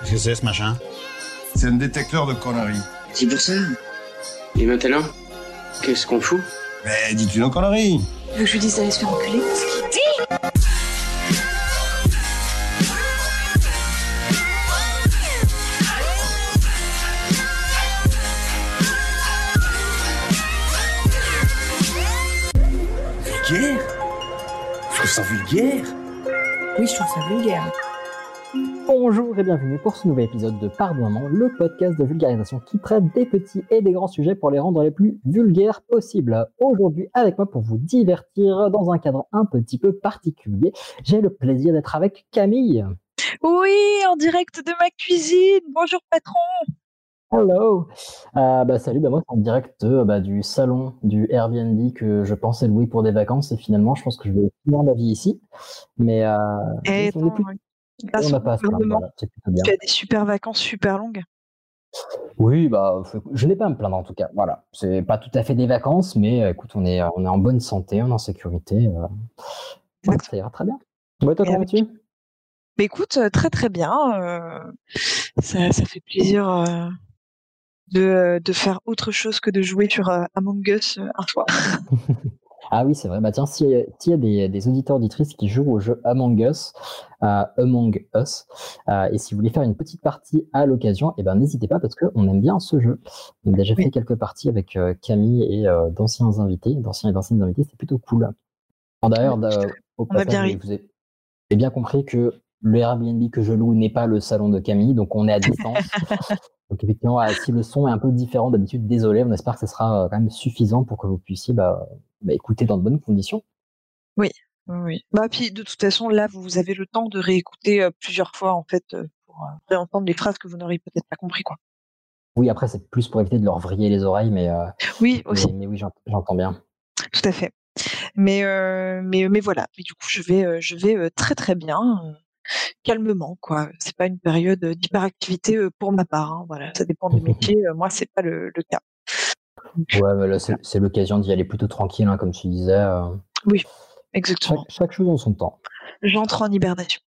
Qu'est-ce que c'est ce machin. C'est un détecteur de conneries. C'est pour ça. Et maintenant, qu'est-ce qu'on fout? Mais dis-tu nos conneries Tu veux que je lui dise d'aller se faire enculer. Vulgaire? Je trouve ça vulgaire. Oui, je trouve ça vulgaire. Bonjour et bienvenue pour ce nouvel épisode de Pardonnement, le podcast de vulgarisation qui traite des petits et des grands sujets pour les rendre les plus vulgaires possibles. Aujourd'hui, avec moi pour vous divertir dans un cadre un petit peu particulier, j'ai le plaisir d'être avec Camille. Oui, en direct de ma cuisine. Bonjour patron. Hello. Euh, bah, salut, bah, moi en direct euh, bah, du salon du Airbnb que je pensais louer pour des vacances et finalement je pense que je vais finir ma vie ici. Mais euh, est plus- grâce on au pas voilà, bien. tu as des super vacances super longues. Oui, bah, je n'ai pas à me plaindre en tout cas. Voilà, c'est pas tout à fait des vacances, mais euh, écoute, on est, on est en bonne santé, on est en sécurité. euh, ça ira très bien. Ouais, toi, comment vas-tu Mais écoute, euh, très très bien. euh, ça, ça fait plaisir euh, de, de faire autre chose que de jouer sur euh, Among Us un soir. Ah oui, c'est vrai. Bah tiens, s'il y a, s'il y a des, des auditeurs auditrices qui jouent au jeu Among Us, euh, Among Us, euh, et si vous voulez faire une petite partie à l'occasion, eh ben n'hésitez pas parce qu'on aime bien ce jeu. On a déjà Oui. fait quelques parties avec euh, Camille et d'anciens invités, d'anciens et d'anciennes invités, c'était plutôt cool. D'ailleurs, au bien passage, vous avez bien compris que le Airbnb que je loue n'est pas le salon de Camille, donc on est à distance. donc effectivement, si le son est un peu différent d'habitude, désolé, on espère que ce sera euh, quand même suffisant pour que vous puissiez bah, bah, écouter dans de bonnes conditions. Oui, oui. Bah puis de toute façon là, vous avez le temps de réécouter euh, plusieurs fois en fait euh, pour réentendre les phrases que vous n'aurez peut-être pas compris quoi. Oui, après, c'est plus pour éviter de leur vriller les oreilles, mais, euh, Oui, aussi. mais, mais oui, j'ent- j'entends bien. Tout à fait. Mais euh, mais mais voilà. Mais du coup, je vais je vais très très bien, calmement quoi. C'est pas une période d'hyperactivité pour ma part. hein, voilà, ça dépend des métiers. moi, c'est pas le, le cas. Ouais, mais là, c'est l'occasion d'y aller plutôt tranquille, hein, comme tu disais. chaque, Exactement. chaque chose en son temps. J'entre en hibernation.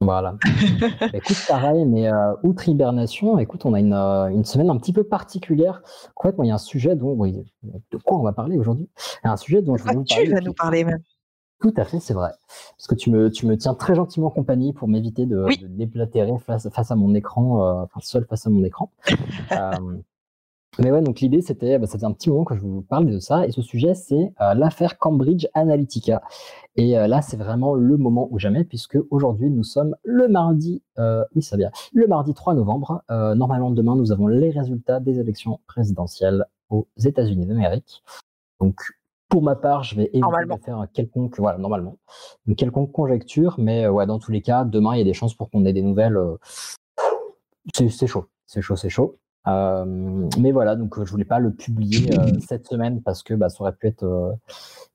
Voilà. Bah, écoute, pareil, mais euh, outre hibernation, écoute, on a une, euh, une semaine un petit peu particulière. En fait, moi, il y a un sujet dont, oui, de quoi on va parler aujourd'hui? Un sujet dont je voulais vous tu parler. vas nous parler même. Tout à fait, c'est vrai. Parce que tu me, tu me tiens très gentiment compagnie pour m'éviter de, Oui. de déplatérer face, face à mon écran, euh, enfin seul face à mon écran. Euh, mais ouais, donc l'idée c'était, bah, ça un petit moment que je vous parle de ça, et ce sujet c'est euh, l'affaire Cambridge Analytica. Et euh, là, c'est vraiment le moment ou jamais, puisque aujourd'hui nous sommes le mardi, euh, oui, ça bien, le mardi 3 novembre. Normalement, demain, nous avons les résultats des élections présidentielles aux États-Unis d'Amérique. Donc, pour ma part, je vais éviter de faire un quelconque, voilà, normalement, une quelconque conjecture, mais euh, ouais, dans tous les cas, demain, il y a des chances pour qu'on ait des nouvelles. euh, c'est chaud, c'est chaud, c'est chaud. Euh, mais voilà, donc je voulais pas le publier cette semaine parce que bah, ça aurait pu être.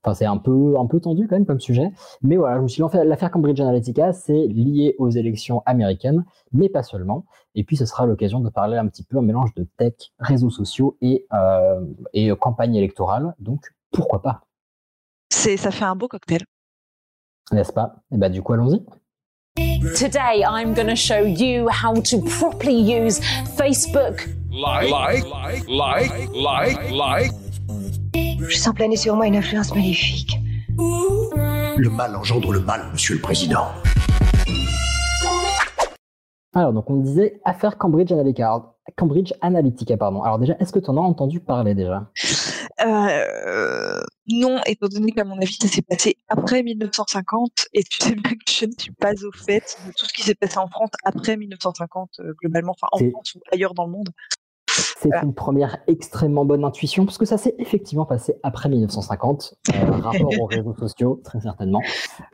Enfin, c'est un peu, un peu tendu quand même comme sujet. Mais voilà, je me suis fait, l'affaire Cambridge Analytica, c'est lié aux élections américaines, mais pas seulement. Et puis, ce sera l'occasion de parler un petit peu un mélange de tech, réseaux sociaux et, et campagne électorale. Donc, pourquoi pas, C'est ça fait un beau cocktail. n'est-ce pas? Et bah, du coup, allons-y. Today, I'm going to show you how to properly use Facebook. Like, like, like, like, like. Je sens planer sur moi une influence maléfique. Le mal engendre le mal, monsieur le président. Alors, donc, on disait affaire Cambridge Analytica. Cambridge Analytica, pardon. Alors, déjà, est-ce que tu en as entendu parler déjà? Euh, non, étant donné qu'à mon avis, ça s'est passé après 1950, et tu sais bien que je ne suis pas au fait de tout ce qui s'est passé en France après 1950, euh, globalement, enfin en France ou ailleurs dans le monde. C'est Voilà. une première extrêmement bonne intuition, parce que ça s'est effectivement passé après 1950, euh, rapport aux réseaux sociaux, très certainement.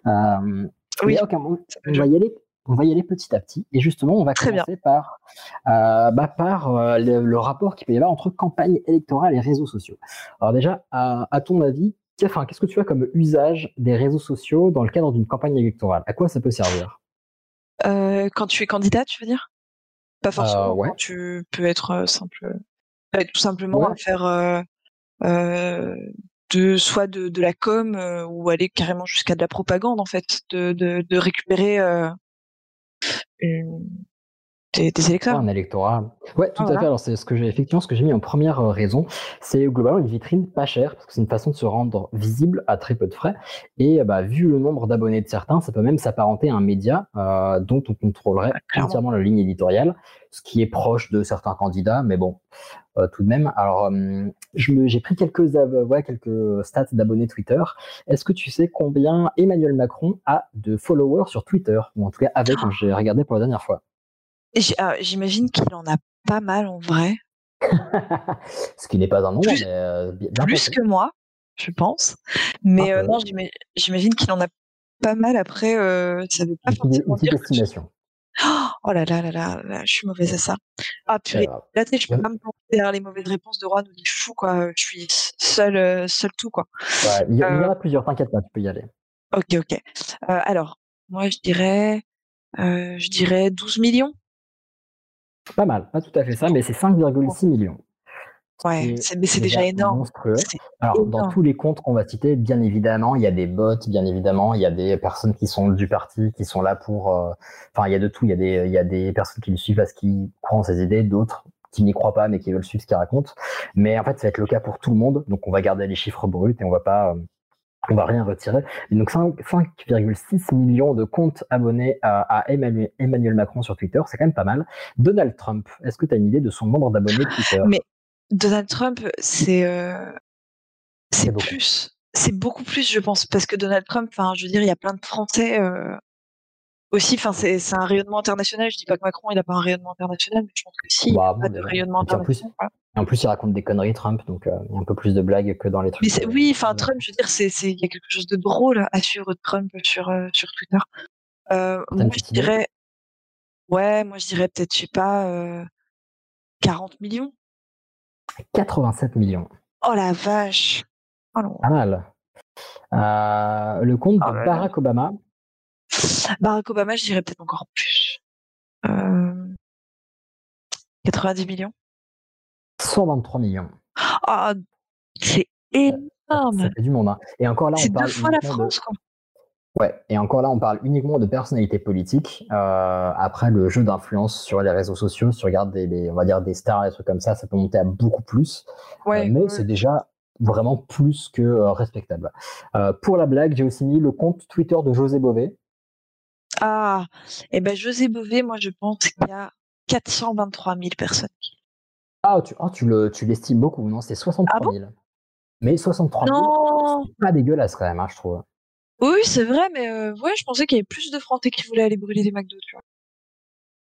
Euh, Oui, mais ok, on, ça on va y aller, on va y aller petit à petit. Et justement, on va Très bien. commencer par, euh, bah, par euh, le, le rapport qu'il peut y avoir entre campagne électorale et réseaux sociaux. Alors déjà, à, à ton avis, enfin, qu'est-ce que tu as comme usage des réseaux sociaux dans le cadre d'une campagne électorale? À quoi ça peut servir? Euh, quand tu es candidat, tu veux dire? Pas forcément. Ouais. quand Tu peux être simple, tout simplement Ouais. à faire de soit de, de la com euh, ou aller carrément jusqu'à de la propagande en fait, de, de, de récupérer euh, une- des, des électeurs. Un électorat. Ouais, tout Ah, à voilà. fait. Alors, c'est ce que j'ai effectivement ce que j'ai mis en première euh, raison. C'est globalement une vitrine pas chère, parce que c'est une façon de se rendre visible à très peu de frais. Et euh, bah, vu le nombre d'abonnés de certains, ça peut même s'apparenter à un média euh, dont on contrôlerait Ah, entièrement la ligne éditoriale, ce qui est proche de certains candidats, mais bon, euh, tout de même. Alors, euh, j'ai pris quelques, ouais, quelques stats d'abonnés Twitter. Est-ce que tu sais combien Emmanuel Macron a de followers sur Twitter? Ou en tout cas, avec, quand j'ai regardé pour la dernière fois. Ah, J'imagine qu'il en a pas mal en vrai. Ce qui n'est pas un nombre, Plus- mais euh, bien, Plus que moi, je pense. Mais Ah, euh, euh, non, j'ima- j'imagine qu'il en a pas mal. Après, euh, ça veut pas forcément dire. Oh là là là là, là, je suis mauvaise à ça. Ah purée, là tu sais, je peux pas me planter derrière les mauvaises réponses de Juan ou des chouchous quoi. Je suis seul, seul tout quoi. Ouais, il y, en a plusieurs, t'inquiète pas, tu peux y aller. Ok ok. Alors, moi je dirais, je dirais 12 millions. Pas mal, pas tout à fait ça, mais c'est 5,6 millions. Ouais, c'est mais c'est déjà énorme. Monstrueux. Alors, dans tous les comptes qu'on va citer, bien évidemment, il y a des bots, bien évidemment, il y a des personnes qui sont du parti, qui sont là pour. euh, Enfin, il y a de tout. Il y a des, il y a des personnes qui le suivent parce qu'ils croient en ses idées, d'autres qui n'y croient pas mais qui veulent suivre ce qu'il raconte. Mais en fait, ça va être le cas pour tout le monde. Donc, on va garder les chiffres bruts et on va pas. euh, on va rien retirer. Et donc 5 5,6 millions de comptes abonnés à, à Emmanuel, Emmanuel Macron sur Twitter, c'est quand même pas mal. Donald Trump, est-ce que tu as une idée de son nombre d'abonnés Twitter? Mais Donald Trump, c'est euh, C'est plus, c'est beaucoup plus, je pense, parce que Donald Trump, enfin, je veux dire, il y a plein de Français euh, aussi. Enfin, c'est un rayonnement international. Je dis pas que Macron, il a pas un rayonnement international, mais je pense que si, Bah, il a bon, de rayonnement puis en plus, international. en plus, il raconte des conneries, Trump, donc euh, il y a un peu plus de blagues que dans les trucs. Mais euh, oui, enfin. Trump, je veux dire, c'est il y a quelque chose de drôle à suivre Trump sur euh, sur Twitter. Euh, moi, je dirais, ouais, moi, je dirais peut-être, je sais pas, euh, 40 millions. 87 millions. Oh la vache. Oh non. Pas mal. Le compte Oh de. Barack Obama, Barack Obama, je dirais peut-être encore plus. Euh, 90 millions. 123 millions. Ah, c'est énorme. Ça fait du monde. hein. Et encore là, C'est on deux parle fois la uniquement de- France, quoi. Ouais, et encore là, on parle uniquement de personnalités politiques. Euh, après, le jeu d'influence sur les réseaux sociaux, si tu regardes des, des- on va dire des stars, des trucs comme ça, ça peut monter à beaucoup plus. Ouais, Euh, mais ouais. c'est déjà vraiment plus que euh, respectable. Euh, pour la blague, j'ai aussi mis le compte Twitter de José Bové. Ah, et ben José Bové, moi je pense qu'il y a 423 000 personnes. Ah, tu, ah, tu le, tu l'estimes beaucoup, non C'est 63 Ah bon? 000. Mais 63 000, Non. c'est pas dégueulasse quand même, hein, je trouve. Oui, c'est vrai, mais euh, ouais, je pensais qu'il y avait plus de Français qui voulaient aller brûler des McDo, tu vois.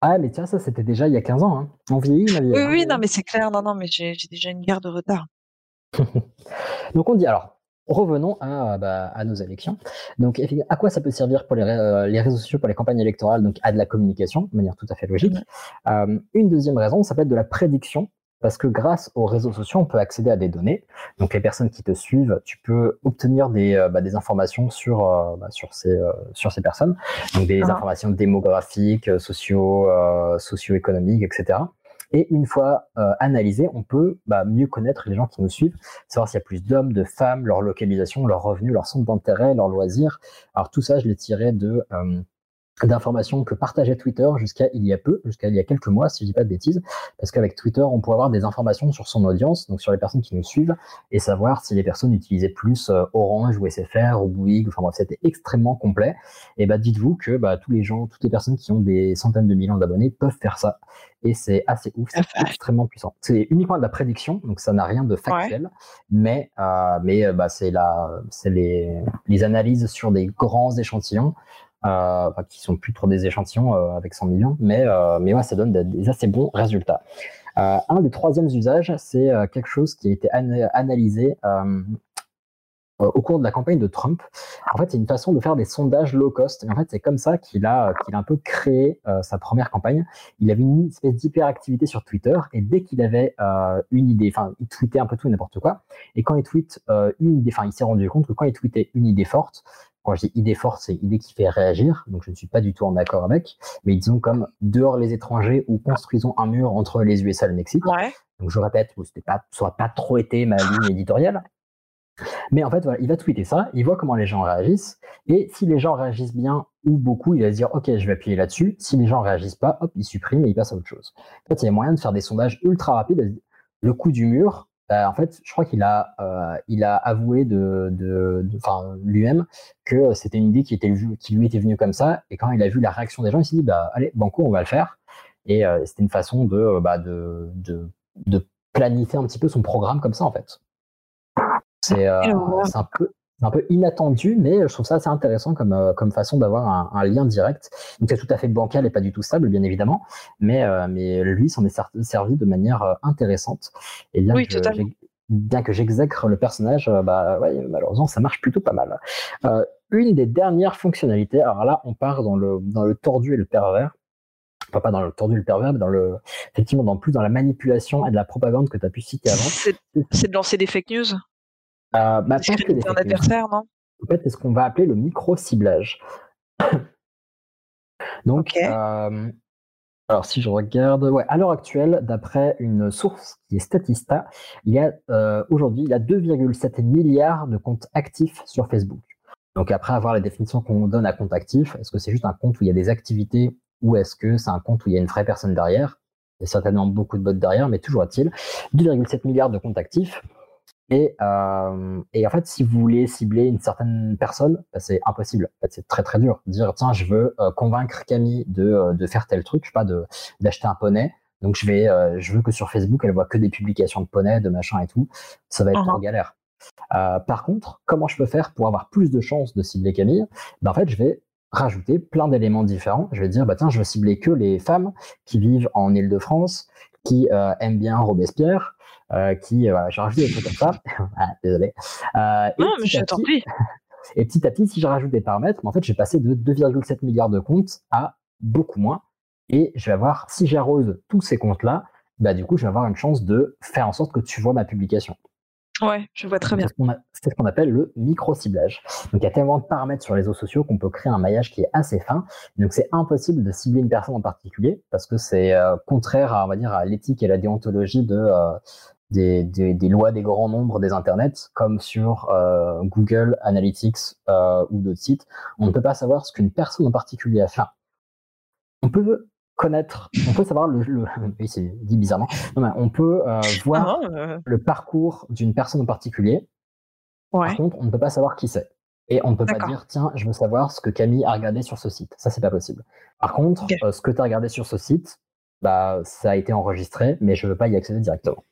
Ah, mais tiens, ça, c'était déjà il y a 15 ans. Hein. On vieillit, ma vieille. Oui, hein. oui, non, mais c'est clair, non, non, mais j'ai j'ai déjà une guerre de retard. Donc on dit alors, revenons à, bah, à nos élections. Donc à quoi ça peut servir pour les, euh, les réseaux sociaux, pour les campagnes électorales? Donc à de la communication, de manière tout à fait logique. Euh, une deuxième raison, ça peut être de la prédiction. Parce que grâce aux réseaux sociaux, on peut accéder à des données. Donc les personnes qui te suivent, tu peux obtenir des, euh, bah, des informations sur, bah, sur, ces, sur ces personnes. Donc des Ah. informations démographiques, socio, socio-économiques, etc. Et une fois euh, analysées, on peut bah, mieux connaître les gens qui nous suivent, savoir s'il y a plus d'hommes, de femmes, leur localisation, leurs revenus, leur centre d'intérêt, leurs loisirs. Alors tout ça, je l'ai tiré de euh, d'informations que partageait Twitter jusqu'à il y a peu, jusqu'à il y a quelques mois, si je dis pas de bêtises, parce qu'avec Twitter, on peut avoir des informations sur son audience, donc sur les personnes qui nous suivent, et savoir si les personnes utilisaient plus euh, Orange ou SFR ou Bouygues, enfin bref, c'était extrêmement complet. Et bah dites-vous que bah, tous les gens, toutes les personnes qui ont des centaines de millions d'abonnés peuvent faire ça, et c'est assez ouf, c'est extrêmement puissant. C'est uniquement de la prédiction, donc ça n'a rien de factuel, mais euh, mais euh, bah, c'est la, c'est les les analyses sur des grands échantillons euh, qui sont plus trop des échantillons euh, avec 100 millions, mais, euh, mais ouais, ça donne des, assez bons résultats. Euh, un des troisièmes usages, c'est quelque chose qui a été ana- analysé au cours de la campagne de Trump. En fait, c'est une façon de faire des sondages low cost. En fait, c'est comme ça qu'il a, qu'il a un peu créé sa première campagne. Il avait une espèce d'hyperactivité sur Twitter et dès qu'il avait une idée, enfin, il tweetait un peu tout et n'importe quoi. Et quand il tweet une idée, enfin, il s'est rendu compte que quand il tweetait une idée forte, quand je dis idée forte, c'est idée qui fait réagir, donc je ne suis pas du tout en accord avec, mais disons comme dehors les étrangers ou construisons un mur entre les USA et le Mexique. Ouais. Donc je répète, pas, ça n'aurait pas trop été ma ligne éditoriale, Mais en fait, voilà, il va tweeter ça, il voit comment les gens réagissent, et si les gens réagissent bien ou beaucoup, il va se dire ok, je vais appuyer là-dessus. Si les gens réagissent pas, hop, il supprime et il passe à autre chose. En fait, il y a moyen de faire des sondages ultra rapides. Le coup du mur, euh, en fait, je crois qu'il a, euh, il a avoué de, de, lui-même que c'était une idée qui, était, vue- qui lui était venue comme ça. Et quand il a vu la réaction des gens, il s'est dit, bah, allez, banco, on va le faire. Et euh, c'était une façon de, euh, bah, de, de, de planifier un petit peu son programme comme ça, en fait. C'est euh, un peu un peu inattendu, mais je trouve ça assez intéressant comme, euh, comme façon d'avoir un, un lien direct. Donc c'est tout à fait bancal et pas du tout stable, bien évidemment, mais, euh, mais lui s'en est ser- servi de manière euh, intéressante. Et bien Oui, que bien que j'exècre le personnage, bah ouais, malheureusement ça marche plutôt pas mal. Euh, une des dernières fonctionnalités, alors là on part dans le, dans le tordu et le pervers. Enfin, pas dans le tordu et le pervers, mais dans le, effectivement, dans plus dans la manipulation et de la propagande que tu as pu citer avant. C'est de lancer des fake news? Euh, bah, que un news. adversaire, non? En fait, c'est ce qu'on va appeler le micro-ciblage. Donc, euh, alors si je regarde, ouais, à l'heure actuelle, d'après une source qui est Statista, il y a euh, aujourd'hui il y a 2,7 milliards de comptes actifs sur Facebook. Donc après avoir la définition qu'on donne à compte actif, est-ce que c'est juste un compte où il y a des activités ou est-ce que c'est un compte où il y a une vraie personne derrière? Il y a certainement beaucoup de bots derrière, mais toujours est-il 2,7 milliards de comptes actifs. Et, euh, et en fait, si vous voulez cibler une certaine personne, bah, c'est impossible. En fait, c'est très très dur. Dire tiens, je veux euh, convaincre Camille de, euh, de faire tel truc, je sais pas, de d'acheter un poney. Donc je vais, je veux que sur Facebook, elle voit que des publications de poney, de machin et tout. Ça va être Mhm. trop galère. Par contre, comment je peux faire pour avoir plus de chances de cibler Camille? Ben, En fait, je vais rajouter plein d'éléments différents. Je vais dire, bah tiens, je veux cibler que les femmes qui vivent en Île-de-France, qui aiment bien Robespierre, qui, euh, voilà, j'ai rajouté des trucs comme ça. ah, désolé. Euh, Non, mais à je t'en prie. et petit à petit, si je rajoute des paramètres, en fait, j'ai passé de 2,7 milliards de comptes à beaucoup moins. Et je vais avoir, si j'arrose tous ces comptes-là, bah, du coup, je vais avoir une chance de faire en sorte que tu vois ma publication. Ouais, je vois très bien. C'est ce qu'on appelle le micro-ciblage. Donc, il y a tellement de paramètres sur les réseaux sociaux qu'on peut créer un maillage qui est assez fin. Donc, c'est impossible de cibler une personne en particulier parce que c'est euh, contraire à, on va dire, à l'éthique et la déontologie de, euh, des, des- des lois des grands nombres des internets, comme sur euh, Google Analytics euh, ou d'autres sites. On ne peut pas savoir ce qu'une personne en particulier a fait. On peut connaître, on peut savoir le, le oui, c'est dit bizarrement. Non, mais on peut euh, voir Ah, le parcours d'une personne en particulier. Par contre, on ne peut pas savoir qui c'est. Et on ne peut pas dire, tiens, je veux savoir ce que Camille a regardé sur ce site. Ça, c'est pas possible. Par contre, ce que tu as regardé sur ce site, bah, ça a été enregistré, mais je ne veux pas y accéder directement.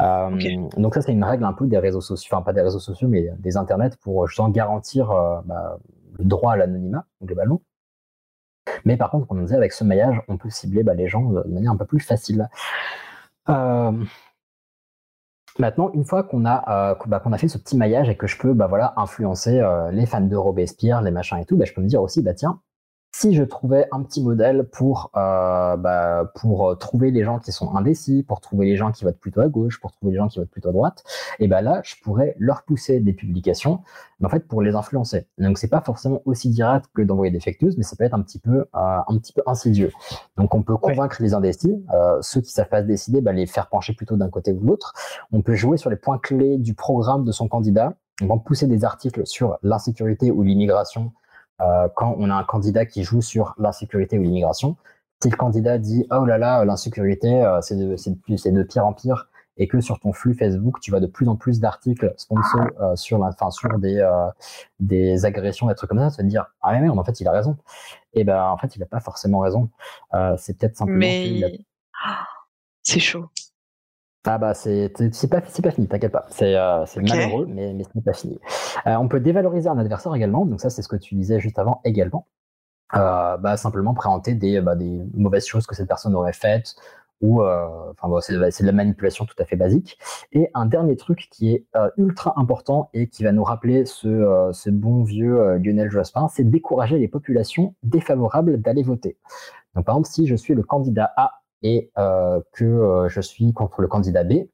Euh. Donc ça, c'est une règle un peu des réseaux sociaux, enfin pas des réseaux sociaux, mais des internets pour justement garantir euh, bah, le droit à l'anonymat, globalement. Mais par contre, comme on disait, avec ce maillage, on peut cibler bah, les gens de manière un peu plus facile. Euh, Maintenant, une fois qu'on a, euh, qu'on- bah, qu'on a fait ce petit maillage et que je peux bah, voilà, influencer euh, les fans de Robespierre, les machins et tout, je peux me dire aussi, bah, tiens, si je trouvais un petit modèle pour, euh, bah, pour euh, trouver les gens qui sont indécis, pour trouver les gens qui votent plutôt à gauche, pour trouver les gens qui votent plutôt à droite, et ben là, je pourrais leur pousser des publications, mais en fait, pour les influencer. Donc, c'est pas forcément aussi direct que d'envoyer des fake news, mais ça peut être un petit peu, euh, un petit peu insidieux. Donc, on peut convaincre les indécis, euh, ceux qui savent pas se décider, bah, les faire pencher plutôt d'un côté ou de l'autre. On peut jouer sur les points clés du programme de son candidat. On va pousser des articles sur l'insécurité ou l'immigration euh, quand on a un candidat qui joue sur l'insécurité ou l'immigration. Si le candidat dit oh là là, l'insécurité, euh, c'est de, pire en pire, et que sur ton flux Facebook, tu vois de plus en plus d'articles sponsors euh, sur, la, enfin, sur des, des agressions, des trucs comme ça, te dire ah mais merde, en fait, il a raison. Et ben en fait, il n'a pas forcément raison. C'est peut-être simplement a Mais c'est chaud. Ah bah c'est pas pas fini, t'inquiète pas. C'est euh, malheureux, mais mais c'est pas fini. Euh, on peut dévaloriser un adversaire également. Donc ça c'est ce que tu disais juste avant également. Euh, bah simplement présenter des bah, des mauvaises choses que cette personne aurait faites ou euh, enfin bon, c'est c'est de la manipulation tout à fait basique. Et un dernier truc qui est ultra important et qui va nous rappeler ce ce bon vieux Lionel Jospin, c'est décourager les populations défavorables d'aller voter. Donc par exemple si je suis le candidat A et euh, que euh, je suis contre le candidat B.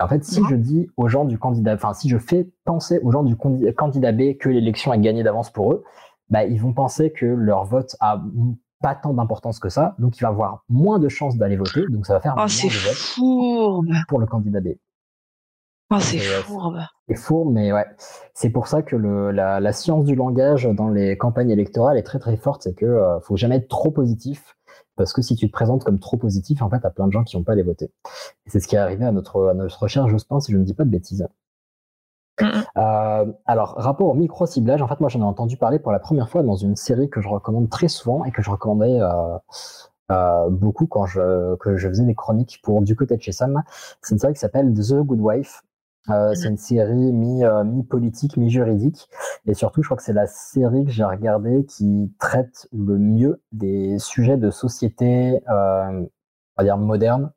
En fait, si Mhm. je dis aux gens du candidat, enfin, si je fais penser aux gens du candidat B que l'élection est gagnée d'avance pour eux, bah, ils vont penser que leur vote a pas tant d'importance que ça, donc il va avoir moins de chances d'aller voter, donc ça va faire Oh, moins c'est de votes fourbe. pour le candidat B. Oh, c'est euh, fourbe. C'est fourbe, mais ouais. C'est pour ça que le, la, la science du langage dans les campagnes électorales est très très forte. C'est que euh, faut jamais être trop positif. Parce que si tu te présentes comme trop positif, en fait, t'as plein de gens qui n'ont pas les voter. Et c'est ce qui est arrivé à notre, à notre recherche, je pense, si je ne dis pas de bêtises. Euh, alors, rapport au micro-ciblage, en fait, moi, j'en ai entendu parler pour la première fois dans une série que je recommande très souvent et que je recommandais euh, euh, beaucoup quand je, que je faisais des chroniques pour Du côté de chez Sam. C'est une série qui s'appelle The Good Wife. Euh, C'est une série mi, euh, mi-politique, mi-juridique. Et surtout, je crois que c'est la série que j'ai regardée qui traite le mieux des sujets de société, euh, on va dire moderne,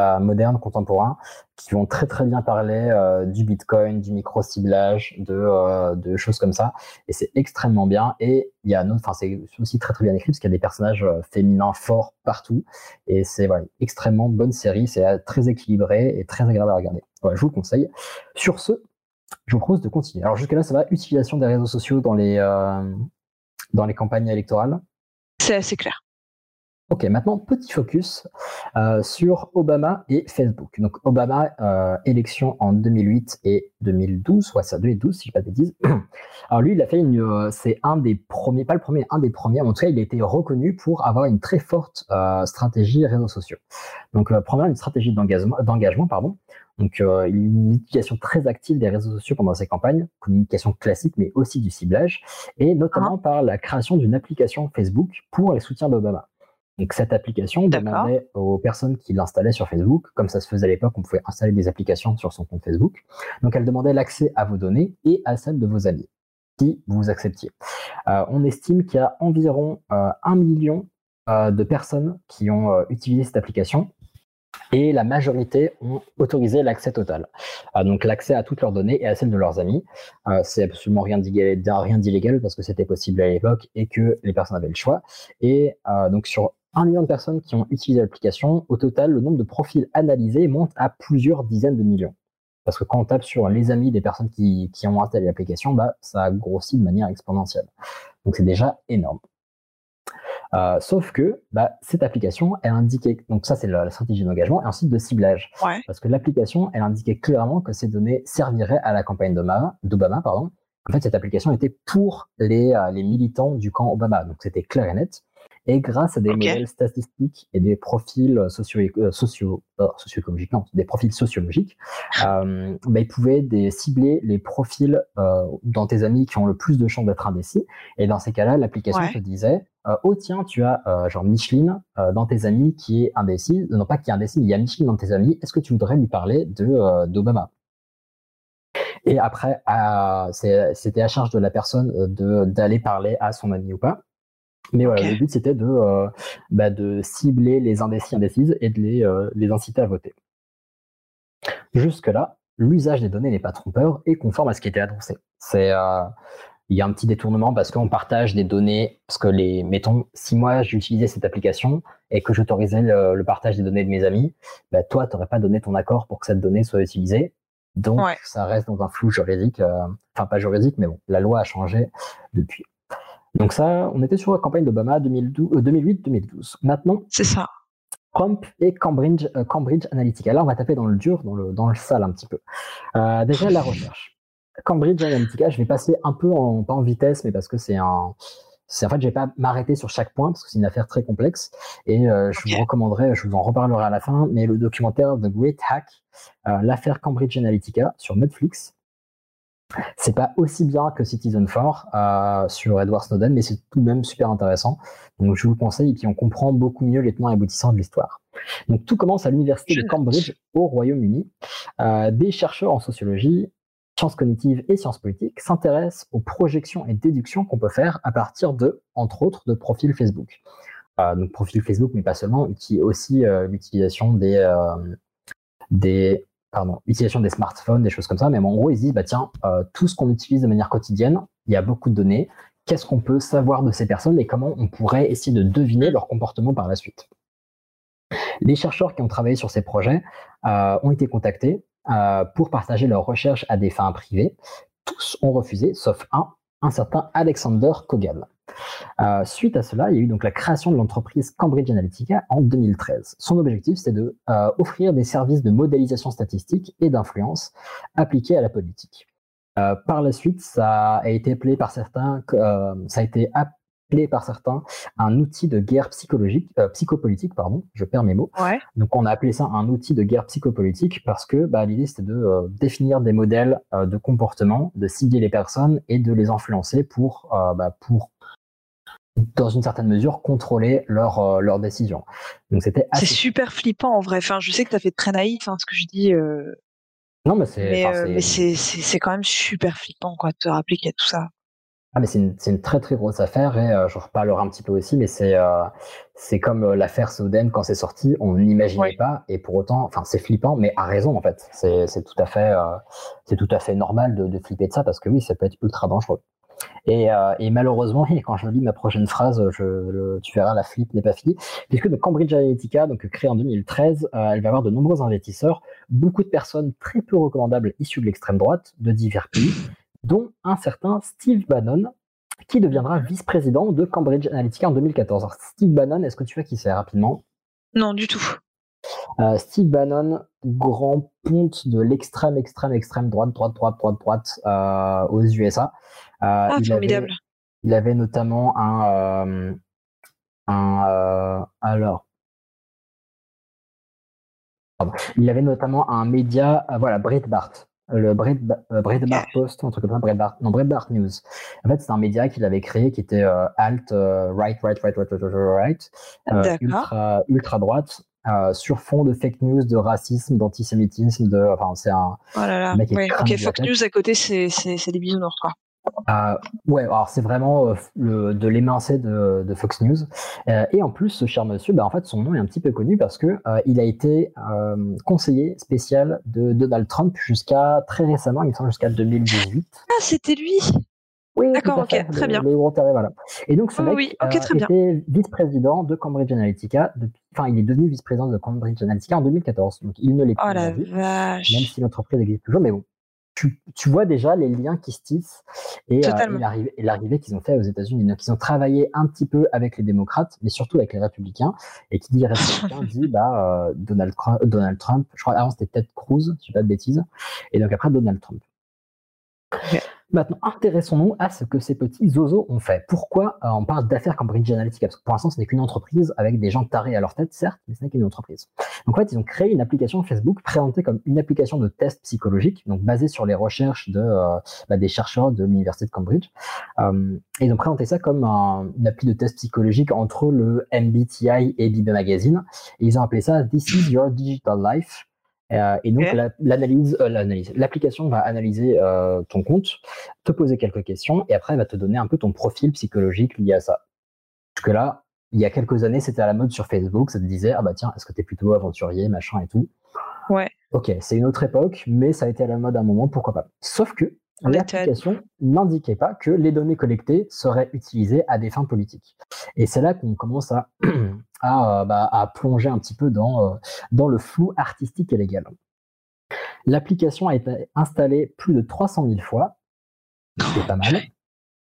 euh, moderne, contemporain, qui vont très très bien parler euh, du Bitcoin, du micro-ciblage, de, euh, de choses comme ça. Et c'est extrêmement bien. Et il y a enfin c'est aussi très très bien écrit parce qu'il y a des personnages euh, féminins forts partout. Et c'est voilà, extrêmement bonne série. C'est très équilibré et très agréable à regarder. Voilà, je vous le conseille. Sur ce, je vous propose de continuer. Alors jusque là, ça va. Utilisation des réseaux sociaux dans les dans les campagnes électorales. C'est assez clair. Ok, maintenant petit focus euh, sur Obama et Facebook. Donc Obama, euh, élection en 2008 et 2012, ouais, ça 2012 si je ne pas de bêtises. Alors lui, il a fait une, euh, c'est un des premiers, pas le premier, un des premiers. En tout cas, il a été reconnu pour avoir une très forte euh, stratégie réseaux sociaux. Donc euh, premièrement, une stratégie d'engagement, d'engagement, pardon. Donc euh, une utilisation très active des réseaux sociaux pendant ses campagnes, communication classique, mais aussi du ciblage, et notamment par la création d'une application Facebook pour les soutiens d'Obama. Donc cette application demandait aux personnes qui l'installaient sur Facebook, comme ça se faisait à l'époque, on pouvait installer des applications sur son compte Facebook. Donc elle demandait l'accès à vos données et à celles de vos amis, si vous acceptiez. Euh, on estime qu'il y a environ euh, un million euh, de personnes qui ont euh, utilisé cette application et la majorité ont autorisé l'accès total. Donc l'accès à toutes leurs données et à celles de leurs amis. C'est absolument rien d'illégal, rien d'illégal parce que c'était possible à l'époque et que les personnes avaient le choix. Et donc sur un million de personnes qui ont utilisé l'application, au total, le nombre de profils analysés monte à plusieurs dizaines de millions. Parce que quand on tape sur les amis des personnes qui, qui ont installé l'application, bah, ça grossit de manière exponentielle. Donc c'est déjà énorme. Euh, sauf que bah, cette application, elle indiquait, donc ça c'est la, la stratégie d'engagement, et ensuite de ciblage. Ouais. Parce que l'application, elle indiquait clairement que ces données serviraient à la campagne d'Obama. En fait, cette application était pour les, euh, les militants du camp Obama, donc c'était clair et net. Et grâce à des modèles statistiques et des profils socio, euh, socio, euh, socio-écologiques, non, des profils sociologiques, euh, bah, ils pouvaient des, cibler les profils euh, dans tes amis qui ont le plus de chances d'être indécis. Et dans ces cas-là, l'application Ouais. te disait, euh, oh tiens, tu as euh, genre Micheline euh, dans tes amis qui est indécis, non pas qui est indécis, il y a Micheline dans tes amis. Est-ce que tu voudrais lui parler de euh, d'Obama? Et après, c'était à charge de la personne euh, d'aller parler à son ami ou pas. Mais voilà, le but c'était de, euh, bah, de cibler les indécis indécises et de les, euh, les inciter à voter. Jusque-là, l'usage des données n'est pas trompeur et conforme à ce qui était annoncé. C'est, euh, il y a un petit détournement parce qu'on partage des données, parce que les, mettons, si moi j'utilisais cette application et que j'autorisais le, le partage des données de mes amis, bah, toi, tu n'aurais pas donné ton accord pour que cette donnée soit utilisée. Donc, Ouais. ça reste dans un flou juridique, euh, enfin pas juridique, mais bon, la loi a changé depuis. Donc ça, on était sur la campagne d'Obama 2012 euh, 2008-2012. Maintenant, C'est ça. Trump et Cambridge, euh, Cambridge Analytica. Là, on va taper dans le dur, dans le, dans le sale un petit peu. Euh, déjà, la recherche. Cambridge Analytica, je vais passer un peu en, pas en vitesse, mais parce que c'est un, en fait, je vais pas m'arrêter sur chaque point parce que c'est une affaire très complexe et euh, je vous recommanderai, je vous en reparlerai à la fin, mais le documentaire The Great Hack, l'affaire Cambridge Analytica sur Netflix. C'est pas aussi bien que Citizen 4 euh, sur Edward Snowden, mais c'est tout de même super intéressant. Donc je vous le conseille et puis on comprend beaucoup mieux les tenants et aboutissants de l'histoire. Donc tout commence à l'université de. Cambridge au Royaume-Uni. Euh, des chercheurs en sociologie, sciences cognitives et sciences politiques s'intéressent aux projections et déductions qu'on peut faire à partir de, entre autres, de profils Facebook. Euh, donc profil Facebook, mais pas seulement, uti- aussi euh, l'utilisation des, des pardon, utilisation des smartphones, des choses comme ça. Mais en gros, ils se disent, bah tiens, euh, tout ce qu'on utilise de manière quotidienne, il y a beaucoup de données. Qu'est-ce qu'on peut savoir de ces personnes et comment on pourrait essayer de deviner leur comportement par la suite? Les chercheurs qui ont travaillé sur ces projets euh, ont été contactés euh, pour partager leurs recherches à des fins privées. Tous ont refusé, sauf un, un certain Alexander Kogan. Euh, suite à cela, il y a eu donc la création de l'entreprise Cambridge Analytica en 2013. Son objectif, c'est de euh, offrir des services de modélisation statistique et d'influence appliqués à la politique. Euh, par la suite, ça a été appelé par certains, ça a été appelé par certains un outil de guerre psychologique, euh, psychopolitique, pardon, je perds mes mots. Ouais. Donc on a appelé ça un outil de guerre psychopolitique parce que bah, l'idée c'était de euh, définir des modèles euh, de comportement, de cibler les personnes et de les influencer pour, bah, pour dans une certaine mesure, contrôler leurs euh, décisions. Donc c'était C'est super flippant en vrai. Enfin, je sais que tu as fait très naïf, hein, ce que je dis, euh, Non, mais c'est... mais, enfin, euh, c'est- mais quand même super flippant quoi, de te rappeler qu'il y a tout ça. Ah, mais c'est une, très très grosse affaire et euh, j'en reparlerai un petit peu aussi, mais c'est euh, c'est comme euh, l'affaire Snowden quand c'est sorti, on n'imaginait pas et pour autant, enfin c'est flippant, mais à raison en fait. C'est tout à fait c'est tout à fait normal de, de flipper de ça parce que oui, ça peut être ultra dangereux. Et, euh, et malheureusement, quand je lis ma prochaine phrase, tu verras la flip n'est pas finie, puisque de Cambridge Analytica, donc créée en 2013, euh, elle va avoir de nombreux investisseurs, beaucoup de personnes très peu recommandables issues de l'extrême droite de divers pays, dont un certain Steve Bannon, qui deviendra vice-président de Cambridge Analytica en 2014. Alors, Steve Bannon, est-ce que tu vois qui c'est rapidement? Non, du tout. Euh, Steve Bannon, grand ponte de l'extrême, extrême, extrême droite, droite, droite, droite, droite euh, aux USA. Euh, Ah, il, formidable. avait, il avait notamment un, euh, un alors, pardon. il avait notamment un média, voilà, Breitbart, le Breitba- Breitbart Post, un truc comme ça, Breitbart, non, Breitbart News. En fait, c'est un média qu'il avait créé qui était euh, alt, euh, right, right, right, right, right, right, right, euh, ultra, ultra droite, euh, sur fond de fake news, de racisme, d'antisémitisme, de, enfin, c'est un, Oh là mec Ouais, ok, tête. News à côté, c'est des bisounours quoi. euh, ouais, alors c'est vraiment euh, le, de l'émincé de, de Fox News. Euh, et en plus, ce cher monsieur, bah, en fait, son nom est un petit peu connu parce que il a été conseiller spécial de Donald Trump jusqu'à très récemment, il me semble jusqu'à 2018. Ah, c'était lui. Oui, D'accord, ok, fait, très le- bien. le gros taré, voilà. Et donc, ce mec oui, euh, très était vice-président de Cambridge Analytica. Enfin, il est devenu vice-président de Cambridge Analytica en 2014. Donc, il ne l'est plus Oh la vache. même si l'entreprise existe toujours. Mais bon, tu, tu vois déjà les liens qui se tissent et, euh, et l'arrivée- qu'ils ont fait aux États-Unis. Donc, ils ont travaillé un petit peu avec les démocrates, mais surtout avec les républicains. Et qui dit républicain dit bah, euh, Donald, Trump. Je crois avant c'était Ted Cruz, si je dis pas de bêtises. Et donc après Donald Trump. Maintenant, intéressons-nous à ce que ces petits zozos ont fait. Pourquoi euh, on parle d'affaires Cambridge Analytica? Parce que pour l'instant, ce n'est qu'une entreprise avec des gens tarés à leur tête, certes, mais ce n'est qu'une entreprise. Donc en fait, ils ont créé une application Facebook présentée comme une application de test psychologique, donc basée sur les recherches de, euh, bah, des chercheurs de l'université de Cambridge. Euh, ils ont présenté ça comme un- une appli de test psychologique entre le MBTI et Bible Magazine. Et ils ont appelé ça This is your digital life. Euh, et donc l'analyse, euh, l'analyse, l'application va analyser euh, ton compte, te poser quelques questions et après elle va te donner un peu ton profil psychologique lié à ça. Parce que là, il y a quelques années, c'était à la mode sur Facebook, ça te disait ah bah tiens, est-ce que t'es plutôt aventurier, machin et tout. Ouais. Ok, c'est une autre époque, mais ça a été à la mode à un moment, pourquoi pas. Sauf que l'application n'indiquait pas que les données collectées seraient utilisées à des fins politiques. Et c'est là qu'on commence à, à, euh, bah, à plonger un petit peu dans, euh, dans le flou artistique et légal. L'application a été installée plus de 300 000 fois, c'est pas mal.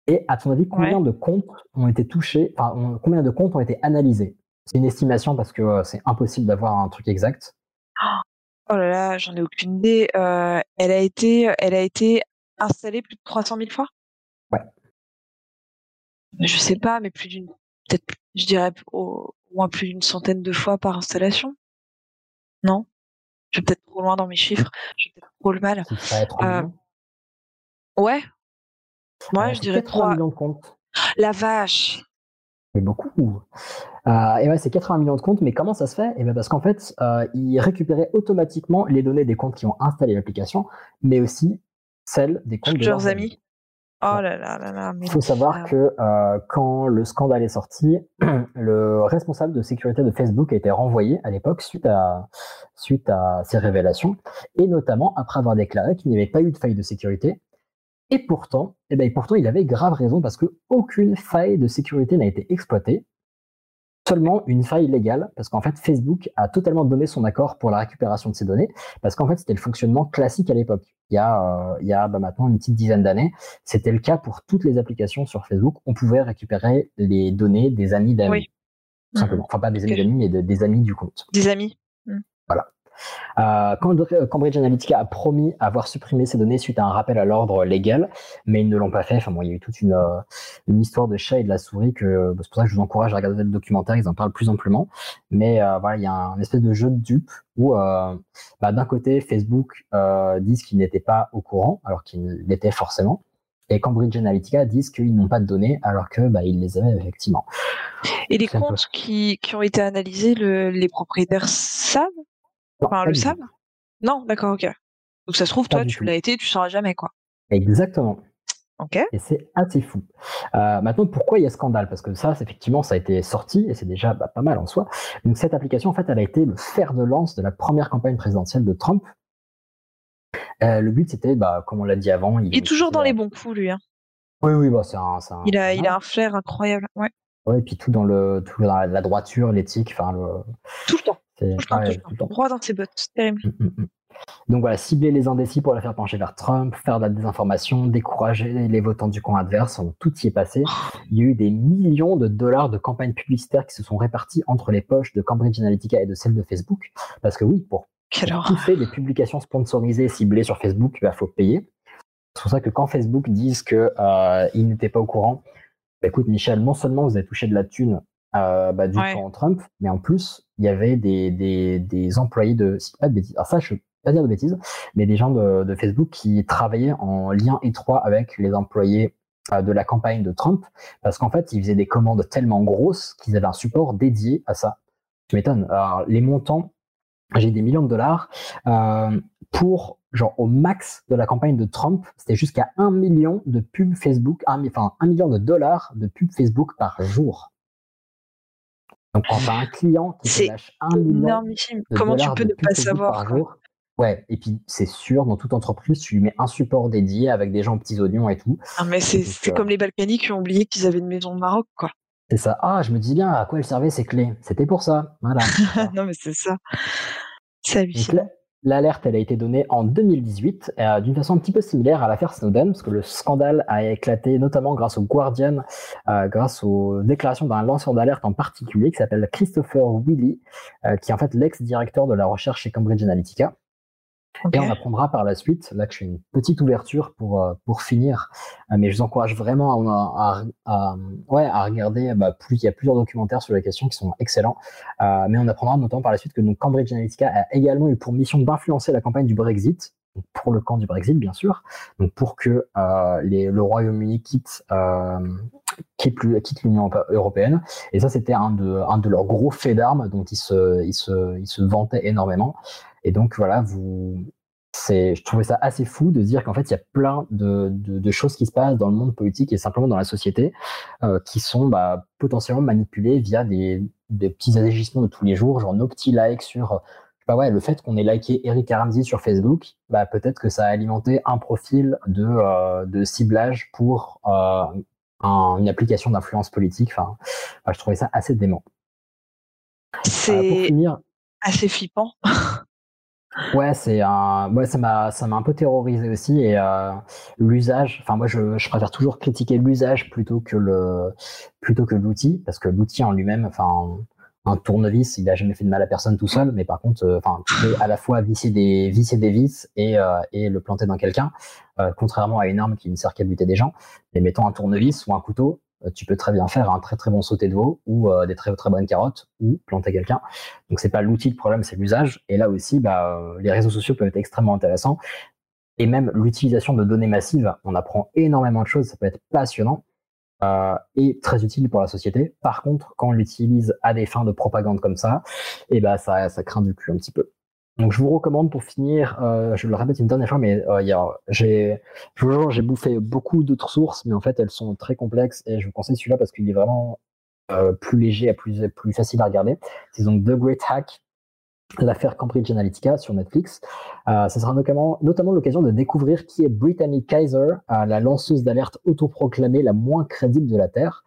Et à ton avis, combien de comptes ont été touchés, enfin, on- combien de comptes ont été analysés? C'est une estimation parce que euh, c'est impossible d'avoir un truc exact. Oh là là, j'en ai aucune idée. Euh, elle a été, elle a été installée plus de 300 000 fois? Ouais. Je sais pas, mais plus d'une, peut-être, je dirais au moins plus d'une centaine de fois par installation. Non, je vais peut-être trop loin dans mes chiffres. J'ai peut-être trop le mal. Euh, ouais. Ouais, Euh, je dirais 80 trois. millions de comptes. La vache. C'est beaucoup. Euh, et ouais, c'est 80 millions de comptes, mais comment ça se fait? Eh ben Parce qu'en fait, euh, ils récupéraient automatiquement les données des comptes qui ont installé l'application, mais aussi celles des comptes de leurs amis. amis. Oh là là là là. mais Il faut savoir que euh, quand le scandale est sorti, le responsable de sécurité de Facebook a été renvoyé à l'époque suite à, suite à ces révélations, et notamment après avoir déclaré qu'il n'y avait pas eu de faille de sécurité. Et pourtant, eh ben, pourtant, il avait grave raison parce que aucune faille de sécurité n'a été exploitée. Seulement une faille légale, parce qu'en fait, Facebook a totalement donné son accord pour la récupération de ces données, parce qu'en fait, c'était le fonctionnement classique à l'époque. Il y a, euh, il y a bah, maintenant une petite dizaine d'années, c'était le cas pour toutes les applications sur Facebook. On pouvait récupérer les données des amis d'amis, Oui. tout simplement. Enfin, pas des amis d'amis, mais de- des amis du compte. Des amis. Euh, Cambr- Cambridge Analytica a promis avoir supprimé ces données suite à un rappel à l'ordre légal, mais ils ne l'ont pas fait. Enfin bon, il y a eu toute une, euh, une histoire de chat et de la souris que c'est pour ça que je vous encourage à regarder le documentaire. Ils en parlent plus amplement. Mais euh, voilà, il y a un espèce de jeu de dupe où euh, bah, d'un côté Facebook euh, disent qu'ils n'étaient pas au courant alors qu'ils l'étaient forcément. Et Cambridge Analytica disent qu'ils n'ont pas de données alors que bah, ils les avaient effectivement. Et les peu- comptes qui, qui ont été analysés, le- les propriétaires savent Enfin, le savent Non, d'accord, ok. Donc ça se trouve, Pas toi, tu l'as été, tu sauras jamais, quoi. Exactement. Ok. Et c'est assez fou. Euh, maintenant, pourquoi il y a scandale? Parce que ça, effectivement, ça a été sorti et c'est déjà bah, pas mal en soi. Donc cette application, en fait, elle a été le fer de lance de la première campagne présidentielle de Trump. Euh, le but, c'était, bah, comme on l'a dit avant, Il est toujours dans les bons. coups, lui. Hein. Oui, oui, bah, c'est un, Il, a, il a un flair incroyable. Ouais. Ouais, et puis tout dans le, tout dans la, la droiture, l'éthique, enfin, le, Tout le temps. Droit dans ses bottes. C'est terrible. Mm, mm, mm. Donc voilà, cibler les indécis pour la faire pencher vers Trump, faire de la désinformation, décourager les votants du camp adverse, tout y est passé. Il y a eu des millions de dollars de campagnes publicitaires qui se sont répartis entre les poches de Cambridge Analytica et de celles de Facebook. Parce que oui, pour horreur. pousser les publications sponsorisées et ciblées sur Facebook, il faut payer. C'est pour ça que quand Facebook disent qu'ils n'étaient pas au courant, bah, écoute Michel, non seulement vous avez touché de la thune euh, bah, du Ouais. camp Trump, mais en plus, il y avait des, des, employés de, pas de bêtises, alors ça je pas dire de bêtises, mais des gens de, Facebook qui travaillaient en lien étroit avec les employés euh, de la campagne de Trump, parce qu'en fait, ils faisaient des commandes tellement grosses qu'ils avaient un support dédié à ça. Tu m'étonnes. Alors, les montants, j'ai des millions de dollars. euh, pour, genre, au max de la campagne de Trump, c'était jusqu'à un million de pubs Facebook, enfin, un million de dollars de pubs Facebook par jour. Donc, quand un client qui te lâche un million de Comment tu peux de ne pas savoir par jour, Ouais, et puis c'est sûr, dans toute entreprise, tu lui mets un support dédié avec des gens aux petits oignons et tout. Ah, mais c'est euh, comme les Balkany qui ont oublié qu'ils avaient une maison au Maroc, quoi. C'est ça. Ah, je me dis bien à quoi elles servaient ces clés? C'était pour ça. Voilà. non, mais c'est ça. C'est hallucinant. La- L'alerte, elle a été donnée en 2018, euh, d'une façon un petit peu similaire à l'affaire Snowden, parce que le scandale a éclaté notamment grâce au Guardian, euh, grâce aux déclarations d'un lanceur d'alerte en particulier qui s'appelle Christopher Willy, euh, qui est en fait l'ex-directeur de la recherche chez Cambridge Analytica. Et on apprendra par la suite, là que je fais une petite ouverture pour, euh, pour finir, euh, mais je vous encourage vraiment à, à, à- ouais, à regarder, bah, plus, il y a plusieurs documentaires sur la question qui sont excellents, Euh, mais on apprendra notamment par la suite que donc, Cambridge Analytica a également eu pour mission d'influencer la campagne du Brexit, donc pour le camp du Brexit bien sûr, donc pour que euh, les, le Royaume-Uni quitte, euh, quitte l'Union européenne, et ça c'était un de, un de leurs gros faits d'armes dont ils se, ils, se, ils se vantaient énormément. Et donc voilà, vous, c'est, je trouvais ça assez fou de dire qu'en fait il y a plein de, de, de choses qui se passent dans le monde politique et simplement dans la société euh, qui sont bah, potentiellement manipulées via des, des petits agissements de tous les jours, genre nos petits likes sur, pas ouais, le fait qu'on ait liké Eric Ramsey sur Facebook, bah peut-être que ça a alimenté un profil de, euh, de ciblage pour euh, un- une application d'influence politique. Enfin, je trouvais ça assez dément. Pour C'est finir, assez flippant. Ouais, c'est un, ouais, ça m'a, ça m'a un peu terrorisé aussi et euh, l'usage. Enfin, moi, je, préfère toujours critiquer l'usage plutôt que le, plutôt que l'outil, parce que l'outil en lui-même, enfin, un tournevis, il a jamais fait de mal à personne tout seul, mais par contre, euh, enfin, peux à la fois visser des, des vis et, euh, et le planter dans quelqu'un, euh, contrairement à une arme qui ne sert qu'à buter des gens. Mais mettons un tournevis ou un couteau, euh, tu peux très bien faire un très très bon sauté de veau ou euh, des très très bonnes carottes ou planter quelqu'un. Donc c'est pas l'outil le problème, c'est l'usage. Et là aussi, bah, euh, les réseaux sociaux peuvent être extrêmement intéressants. Et même l'utilisation de données massives, on apprend énormément de choses, ça peut être passionnant euh, et très utile pour la société. Par contre, quand on l'utilise à des fins de propagande comme ça, et bah, ça, ça craint du cul un petit peu. Donc je vous recommande pour finir, euh, je le répète une dernière fois, mais euh, j'ai, bouffé beaucoup d'autres sources, mais en fait elles sont très complexes et je vous conseille celui-là parce qu'il est vraiment euh, plus léger et plus, facile à regarder. C'est donc The Great Hack, l'affaire Cambridge Analytica sur Netflix. Euh, sera notamment, notamment l'occasion de découvrir qui est Brittany Kaiser, euh, la lanceuse d'alerte autoproclamée la moins crédible de la Terre.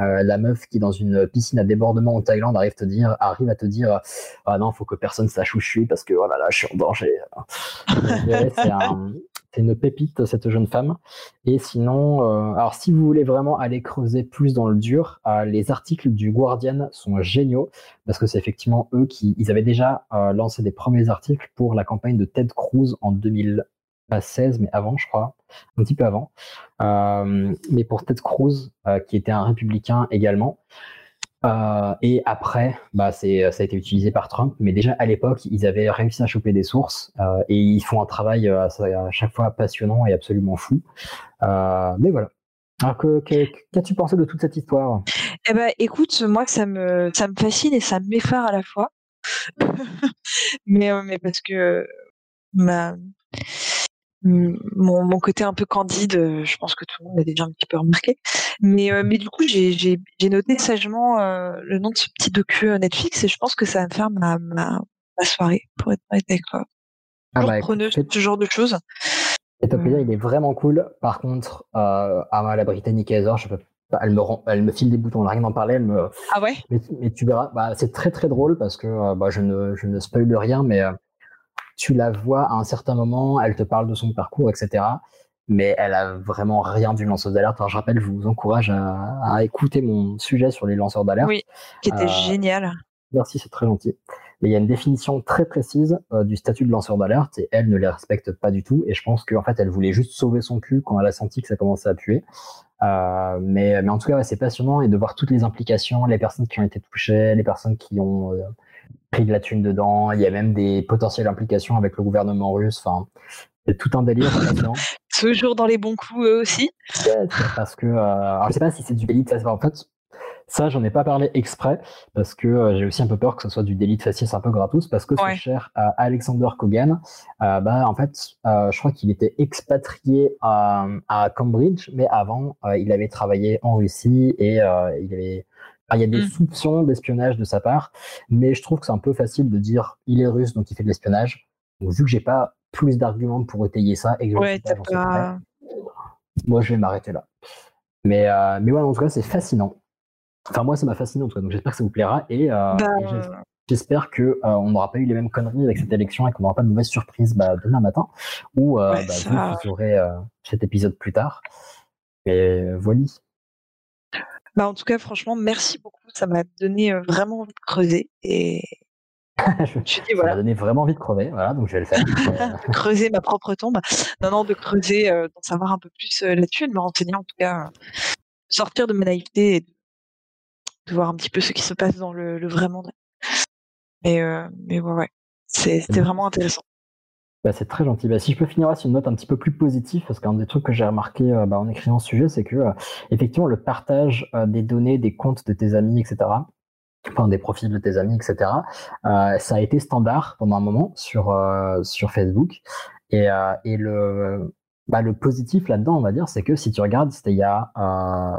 Euh, la meuf qui dans une piscine à débordement en Thaïlande arrive te dire arrive à te dire ah non faut que personne sache où je suis parce que oh là je suis en danger. C'est un, c'est une pépite cette jeune femme. Et sinon euh, alors si vous voulez vraiment aller creuser plus dans le dur euh, les articles du Guardian sont géniaux parce que c'est effectivement eux qui ils avaient déjà lancé des premiers articles pour la campagne de Ted Cruz en 2016 mais avant je crois un petit peu avant euh, mais pour Ted Cruz euh, qui était un républicain également euh, et après, bah, ça a été utilisé par Trump, mais déjà à l'époque, ils avaient réussi à choper des sources et ils font un travail à chaque fois passionnant et absolument fou. Mais voilà. Alors, que, qu'as-tu pensé de toute cette histoire? Eh ben, écoute, moi, ça me, ça me fascine et ça m'effare à la fois. mais, mais parce que m- mon, mon côté un peu candide, euh, je pense que tout le monde l'a déjà un petit peu remarqué. Mais, euh, mais du coup, j'ai, noté sagement euh, le nom de ce petit docu euh, Netflix et je pense que ça va me faire ma, ma, ma soirée, pour être honnête avec toi. Ah bah, preneuse ce genre de choses. Etopia, il est vraiment cool. Par contre, euh, à la britannique Heather, je peux pas, elle me rend, elle me file des boutons, on n'a rien d'en parler, elle me, Ah ouais? Mais, mais tu verras, bah, c'est très très drôle parce que euh, bah, je ne, je ne spoil rien, mais euh, tu la vois à un certain moment, elle te parle de son parcours, etc. Mais elle a vraiment rien d'une lanceuse d'alerte. Alors, je rappelle, je vous encourage à, à écouter mon sujet sur les lanceurs d'alerte. Oui, qui était Euh, génial. Merci, c'est très gentil. Mais il y a une définition très précise euh, du statut de lanceur d'alerte et elle ne les respecte pas du tout. Et je pense qu'en fait, elle voulait juste sauver son cul quand elle a senti que ça commençait à puer. Euh, mais, mais en tout cas, ouais, c'est passionnant et de voir toutes les implications, les personnes qui ont été touchées, les personnes qui ont pris de la thune dedans. Il y a même des potentielles implications avec le gouvernement russe. Enfin, c'est tout un délire. passionnant. Toujours dans les bons coups, eux aussi. Parce que euh, alors je sais pas si c'est du délit de faciès. En fait, ça, j'en ai pas parlé exprès parce que euh, j'ai aussi un peu peur que ce soit du délit de faciès un peu gratos parce que Ouais. ce cher euh, Alexander Kogan, euh, bah en fait, je crois qu'il était expatrié à, Cambridge, mais avant, il avait travaillé en Russie et il avait il y a des Mm. soupçons d'espionnage de sa part, mais je trouve que c'est un peu facile de dire il est russe donc il fait de l'espionnage. Donc vu que j'ai pas plus d'arguments pour étayer ça et que Ouais, pas, pas. moi, je vais m'arrêter là. Mais, euh, mais ouais, en tout cas, c'est fascinant. Enfin, moi, ça m'a fasciné, en tout cas. Donc, j'espère que ça vous plaira. Et, euh, Bah, et j'espère que euh, n'aura pas eu les mêmes conneries avec cette élection et qu'on n'aura pas de mauvaises surprises bah, demain matin. Ou euh, Ouais, bah, ça- vous, vous aurez cet épisode plus tard. Et voilà. Bah, en tout cas, franchement, merci beaucoup. Ça m'a donné vraiment envie de creuser. Et je, je dit, ça m'a voilà, donné vraiment envie de crever. Voilà, donc je vais le faire. De creuser ma propre tombe. Non, non, de creuser, euh, d'en savoir un peu plus euh, là-dessus, de me renseigner en tout cas, euh, sortir de ma naïveté et de, de voir un petit peu ce qui se passe dans le, le vrai monde. Mais, mais ouais, ouais. C'était vraiment intéressant. Bah, c'est très gentil. Bah, si je peux finir là sur une note un petit peu plus positive, parce qu'un des trucs que j'ai remarqué euh, bah, en écrivant ce sujet, c'est que euh, effectivement le partage euh, des données, des comptes de tes amis, etc., enfin des profils de tes amis, etc., ça a été standard pendant un moment sur sur Facebook. Et, et le bah, le positif là-dedans, on va dire, c'est que si tu regardes, c'était il y a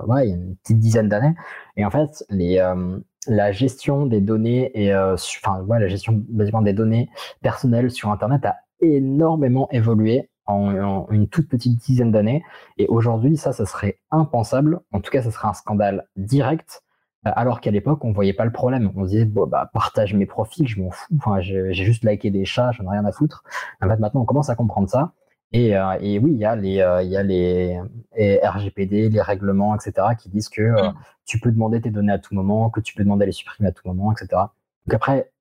ouais, une petite dizaine d'années, et en fait les la gestion des données et enfin la gestion basiquement des données personnelles sur Internet a énormément évolué en, en une toute petite dizaine d'années. Et aujourd'hui, ça, ça serait impensable. En tout cas, ça serait un scandale direct. euh, Alors qu'à l'époque, on voyait pas le problème. On disait, bon, bah, partage mes profils, je m'en fous. Enfin, j'ai juste liké des chats, j'en ai rien à foutre. En fait, maintenant, on commence à comprendre ça. Et, euh, et oui, il y a les, euh, il y a les RGPD, les règlements, etc., qui disent que euh, Mm. tu peux demander tes données à tout moment, que tu peux demander à les supprimer à tout moment, etc. Donc après,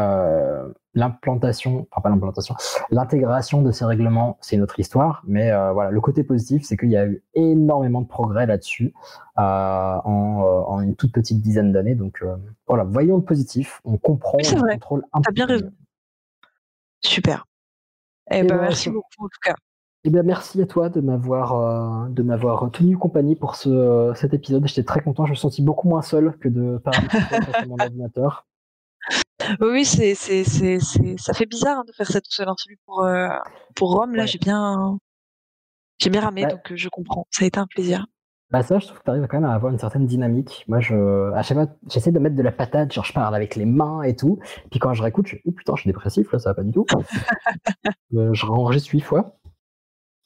euh, l'implantation, enfin pas l'implantation, l'intégration de ces règlements, c'est une autre histoire. Mais euh, voilà, le côté positif, c'est qu'il y a eu énormément de progrès là-dessus euh, en, en une toute petite dizaine d'années. Donc voilà, voyons le positif. On comprend, Oui, on vrai. contrôle un peu bien raison. Super. Eh Et ben, ben, merci beaucoup en tout cas. Eh bien, merci à toi de m'avoir euh, de m'avoir tenu compagnie pour ce, cet épisode. J'étais très content. Je me sentis beaucoup moins seul que de parler à mon ordinateur. Oui, c'est, c'est, c'est, c'est, ça fait bizarre hein, de faire ça tout seul. Celui pour, euh, pour Rome, là, Ouais. j'ai bien, j'ai bien ramé, Ouais. donc euh, je comprends. Ça a été un plaisir. Bah ça, je trouve que tu arrives quand même à avoir une certaine dynamique. Moi, je, à chaque fois, j'essaie de mettre de la patate, genre je parle avec les mains et tout. Puis quand je réécoute, je oh putain, je suis dépressif, là, ça va pas du tout. Euh, je renregistre huit fois.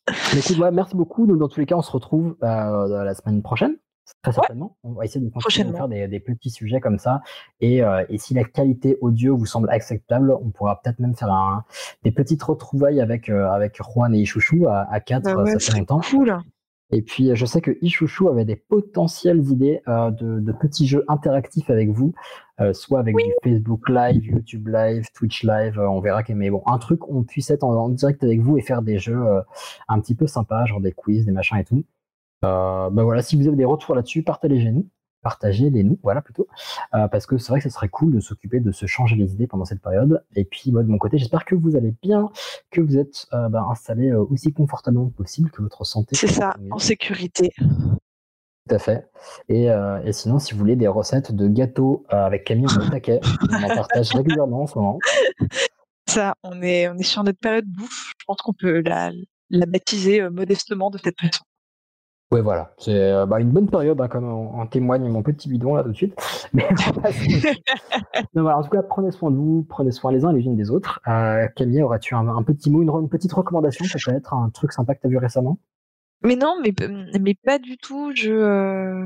Mais écoute, ouais, merci beaucoup. Nous, dans tous les cas, on se retrouve euh, la semaine prochaine. Très certainement. On va essayer de continuer Prochainement. de faire des, des petits sujets comme ça. Et, euh, et si la qualité audio vous semble acceptable, on pourra peut-être même faire un, des petites retrouvailles avec, euh, avec Juan et Ichouchou à, à quatre, Bah ouais, ça fait longtemps. cool. Et puis, euh, je sais que Ichouchou avait des potentielles idées euh, de, de petits jeux interactifs avec vous, euh, soit avec Oui. du Facebook Live, YouTube Live, Twitch Live, euh, on verra. Mais bon, un truc on puisse être en, en direct avec vous et faire des jeux euh, un petit peu sympas, genre des quiz, des machins et tout. Ben voilà, si vous avez des retours là-dessus, partagez-les-nous. Partagez-les nous, voilà plutôt. Euh, parce que c'est vrai que ce serait cool de s'occuper de se changer les idées pendant cette période. Et puis, moi, de mon côté, j'espère que vous allez bien, que vous êtes euh, ben, installés euh, aussi confortablement que possible, que votre santé C'est ça, en sécurité. Tout à fait. Et, euh, et sinon, si vous voulez des recettes de gâteaux euh, avec Camille, on est taquet. On en partage régulièrement en ce moment. Ça, on est, on est sur notre période bouffe. Je pense qu'on peut la, la baptiser euh, modestement de cette façon. Ouais, voilà. C'est euh, bah, une bonne période, hein, comme en, en témoigne mon petit bidon là tout de suite. Mais Non, voilà, en tout cas, prenez soin de vous, prenez soin les uns et les unes des autres. Euh, Camille, aurais-tu un, un petit mot, une, une petite recommandation peut-être, un truc sympa que tu as vu récemment? Mais non, mais, mais pas du tout. Je, euh,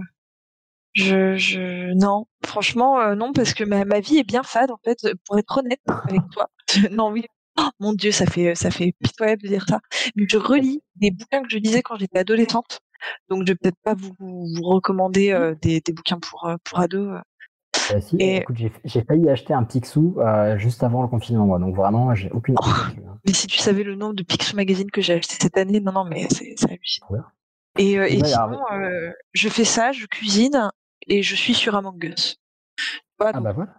je, je, non, franchement, euh, non, parce que ma, ma vie est bien fade, en fait, pour être honnête avec toi. non, oui. Oh, mon Dieu, ça fait, ça fait pitoyable de dire ça. Mais je relis des bouquins que je lisais quand j'étais adolescente. Donc, je vais peut-être pas vous, vous recommander euh, des, des bouquins pour, euh, pour ados. euh. Euh, si, Et- écoute, j'ai failli acheter un Picsou euh, juste avant le confinement, moi. Donc vraiment, j'ai aucune Oh. hein. Mais si tu savais le nombre de Picsou Magazine que j'ai acheté cette année, non, non, mais c'est hallucinant. Ouais. Et, euh, et Ouais, sinon, je fais ça, je cuisine et je suis sur Among Us. Ah bah voilà.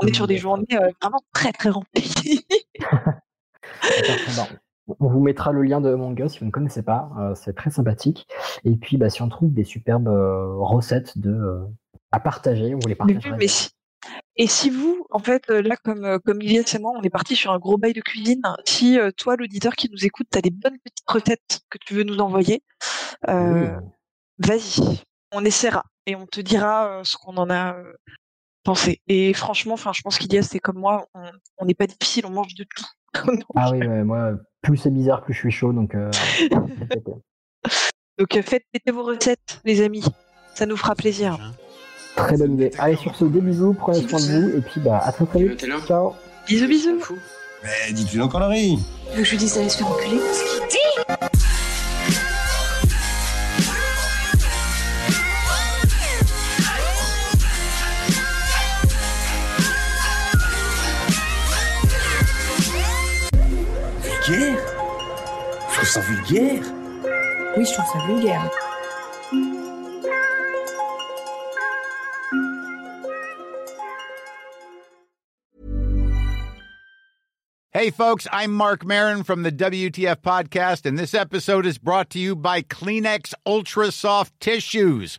on est sur des Among Us. journées vraiment très très remplies. On vous mettra le lien de Among Us si vous ne connaissez pas, euh, c'est très sympathique. Et puis, bah, si on trouve des superbes euh, recettes de, euh, à partager, on vous les partagera. oui, mais si- Et si vous, en fait, là, comme, comme Ilias et moi, on est parti sur un gros bail de cuisine, si toi, l'auditeur qui nous écoute, tu as des bonnes petites recettes que tu veux nous envoyer, Oui, vas-y, on essaiera et on te dira ce qu'on en a Et franchement, enfin, je pense qu'Ilias, c'est comme moi, on n'est pas difficile, on mange de tout. Donc, Ah oui, ouais, moi, plus c'est bizarre, plus je suis chaud, donc. euh, faites péter. donc, euh, faites péter vos recettes, les amis. Ça nous fera plaisir. très bonne idée. Allez, sur ce, des bisous, prenez soin de vous, et puis bah, à très très vite. Ciao. Bisous, bisous. Mais dis-tu nos conneries Tu veux que je lui dise d'aller se faire enculer ça vulgaire. Oui, je trouve ça vulgaire. Hey, folks, I'm Mark Marin from the WTF Podcast, and this episode is brought to you by Kleenex Ultra Soft Tissues,